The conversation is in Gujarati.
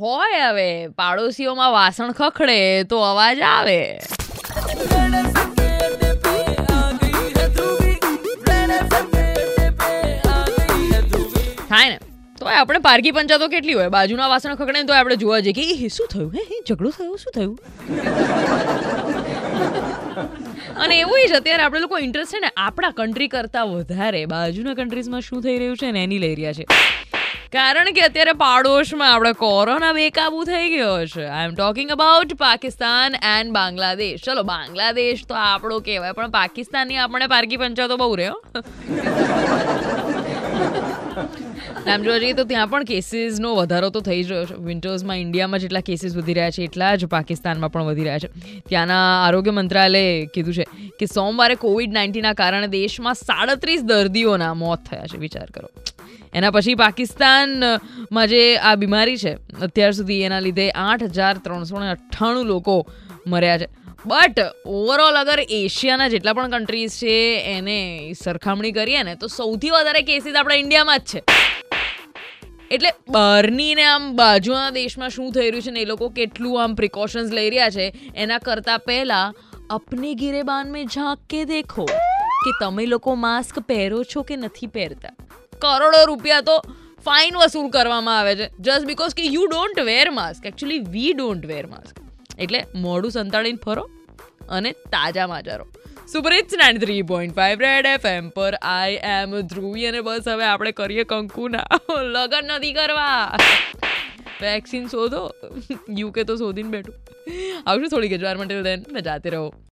હોય હવે, પાડોશીઓમાં વાસણ ખખડે તો અવાજ આવે. થાય ને? તો આપણે પારકી પંચાયતો કેટલી હોય? બાજુના વાસણ ખખડે ને તો આપણે જોવા જઈએ કે એ શું થયું? હે ઝઘડો થયો? શું થયું? અને એવું જ, અત્યારે આપણે લોકો ઇન્ટરેસ્ટ છે ને આપણા કન્ટ્રી કરતાં વધારે બાજુના કન્ટ્રીઝમાં શું થઈ રહ્યું છે ને એની લઈ રહ્યા છે. કારણ કે અત્યારે પાડોશમાં આપણે કોરોના બેકાબુ થઈ ગયો છે. I am talking about Pakistan and Bangladesh. ચલો, બાંગ્લાદેશ તો આપણો કહેવાય, પણ પાકિસ્તાનની આપણે પારકી પંચાયતો બહુ રહ્યો આમ જોવા જઈએ તો ત્યાં પણ કેસીસનો વધારો તો થઈ જ રહ્યો છે. વિન્ટર્સમાં ઇન્ડિયામાં જેટલા કેસીસ વધી રહ્યા છે, એટલા જ પાકિસ્તાનમાં પણ વધી રહ્યા છે. ત્યાંના આરોગ્ય મંત્રાલયે કીધું છે કે સોમવારે કોવિડ નાઇન્ટીનના કારણે દેશમાં સાડત્રીસ દર્દીઓના મોત થયા છે. વિચાર કરો. એના પછી પાકિસ્તાનમાં જે આ બીમારી છે, અત્યાર સુધી એના લીધે આઠ હજાર ત્રણસો ને અઠ્ઠાણું લોકો મર્યા છે. બટ ઓવરઓલ અગર એશિયાના જેટલા પણ કન્ટ્રીઝ છે, એને સરખામણી કરીએ ને, તો સૌથી વધારે કેસીસ આપણા ઇન્ડિયામાં જ છે. એટલે બહારની ને આમ બાજુના દેશમાં શું થઈ રહ્યું છે ને, એ લોકો કેટલું આમ પ્રિકોશન્સ લઈ રહ્યા છે, એના કરતાં પહેલાં અપને ગિરેબાન મેં ઝાંક કે દેખો કે તમે લોકો માસ્ક પહેરો છો કે નથી પહેરતા? કરોડો રૂપિયા તો ફાઇન વસૂલ કરવામાં આવે છે. જસ્ટ બીકોઝ કે you don't wear mask actually we don't wear mask એટલે મોઢું સંતાડીને ફરો અને તાજા માજા રહો superhit nine three point five red F M પર આઈ એમ ધ્રુવી અને બસ હવે આપણે કરીએ કંકુના. લગન નથી કરવા. વેક્સિન શોધો. યુકે તો શોધીને બેઠું. આવશું થોડી ગજવાર માટે દેન જાતે રહો.